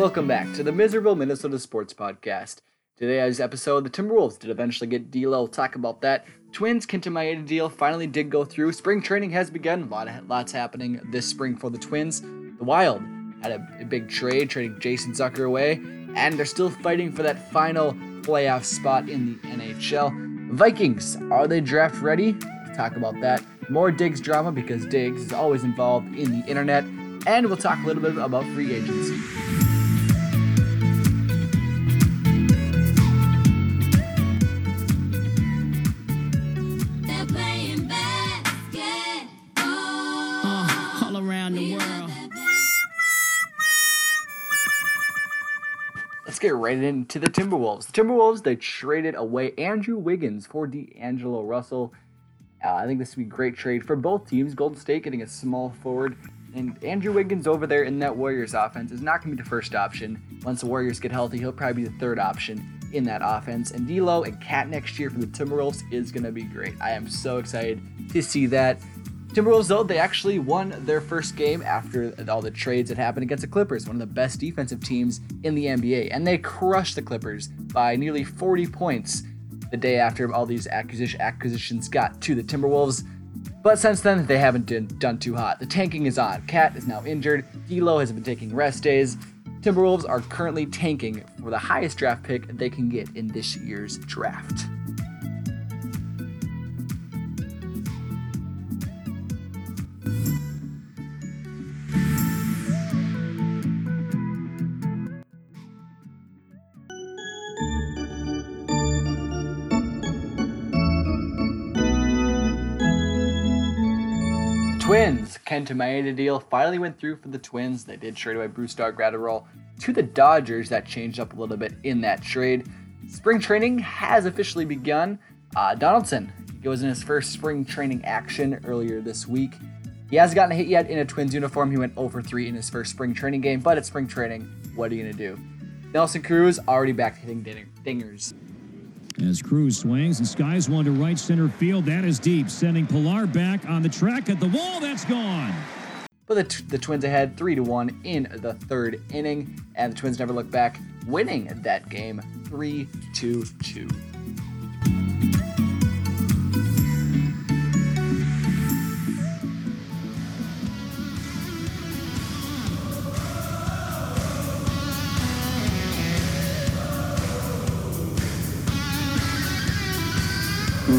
Welcome back to the Miserable Minnesota Sports Podcast. Today's episode, the Timberwolves did eventually get D'Lo. We'll talk about that. Twins Kenta Maeda deal finally did go through. Spring training has begun. A lot of lots happening this spring for the Twins. The Wild had a, a big trade, trading Jason Zucker away, and they're still fighting for that final playoff spot in the NHL. Vikings, are they draft ready? We'll talk about that. More Diggs drama because Diggs is always involved in the internet. And we'll talk a little bit about free agency. Get right into the Timberwolves. The Timberwolves, they traded away Andrew Wiggins for D'Angelo Russell. Uh, I think this would be a great trade for both teams. Golden State getting a small forward, and Andrew Wiggins over there in that Warriors offense is not going to be the first option. Once the Warriors get healthy, he'll probably be the third option in that offense. And D'Lo and KAT next year for the Timberwolves is going to be great. I am so excited to see that. Timberwolves, though, they actually won their first game after all the trades that happened against the Clippers, one of the best defensive teams in the NBA. And they crushed the Clippers by nearly 40 points the day after all these acquisition, acquisitions got to the Timberwolves. But since then, they haven't done, done too hot. The tanking is on. KAT is now injured. D'Lo has been taking rest days. Timberwolves are currently tanking for the highest draft pick they can get in this year's draft. Twins. Kenta Maeda deal finally went through for the Twins. They did trade away Bruce Graterol to the Dodgers. That changed up a little bit in that trade. Spring training has officially begun. Uh, Donaldson was in his first spring training action earlier this week. He hasn't gotten a hit yet in a Twins uniform. He went 0 3 in his first spring training game, but it's spring training. What are you going to do? Nelson Cruz already back hitting ding- dingers. As Cruz swings and skies one to right center field, that is deep, sending Pillar back on the track at the wall. That's gone. But the, t- the Twins ahead 3 to 1 in the third inning, and the Twins never look back, winning that game 3 to 2. The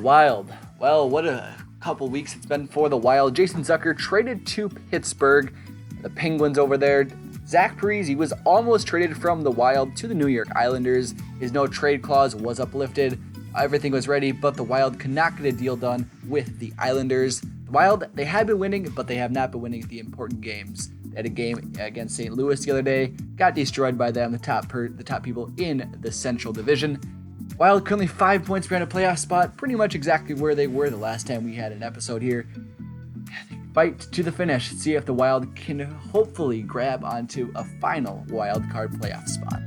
Wild. Well, what a couple weeks it's been for the Wild. Jason Zucker traded to Pittsburgh. The Penguins over there. Zach Parise was almost traded from the Wild to the New York Islanders. His no trade clause was uplifted. Everything was ready, but the Wild could not get a deal done with the Islanders. The Wild, they had been winning, but they have not been winning the important games. Had a game against St. Louis the other day, got destroyed by them, the top per, the top people in the Central Division. Wild currently five points behind a playoff spot, pretty much exactly where they were the last time we had an episode here. Fight to the finish, see if the Wild can hopefully grab onto a final wild card playoff spot.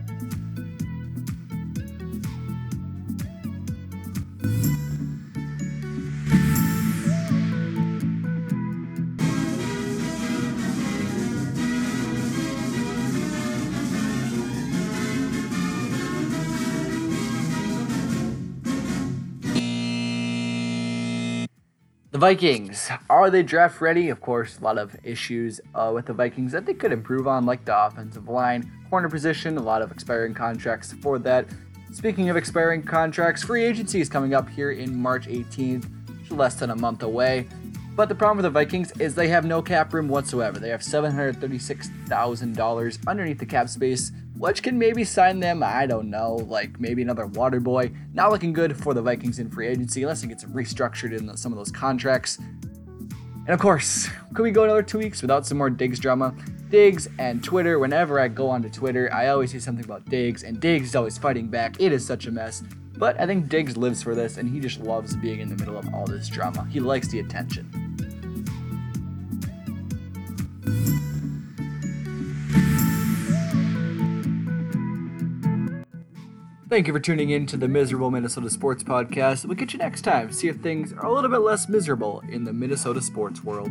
Vikings, are they draft ready? Of course, a lot of issues uh, with the Vikings that they could improve on, like the offensive line, corner position, a lot of expiring contracts for that. Speaking of expiring contracts, free agency is coming up here in March 18th, less than a month away. But the problem with the Vikings is they have no cap room whatsoever. They have $736,000 underneath the cap space, which can maybe sign them, I don't know, like maybe another water boy. Not looking good for the Vikings in free agency unless it gets restructured in some of those contracts. And of course, could we go another two weeks without some more Diggs drama? Diggs and Twitter, whenever I go onto Twitter, I always say something about Diggs, and Diggs is always fighting back. It is such a mess. But I think Diggs lives for this, and he just loves being in the middle of all this drama. He likes the attention. Thank you for tuning in to the Miserable Minnesota Sports Podcast. We'll get you next time. See if things are a little bit less miserable in the Minnesota sports world.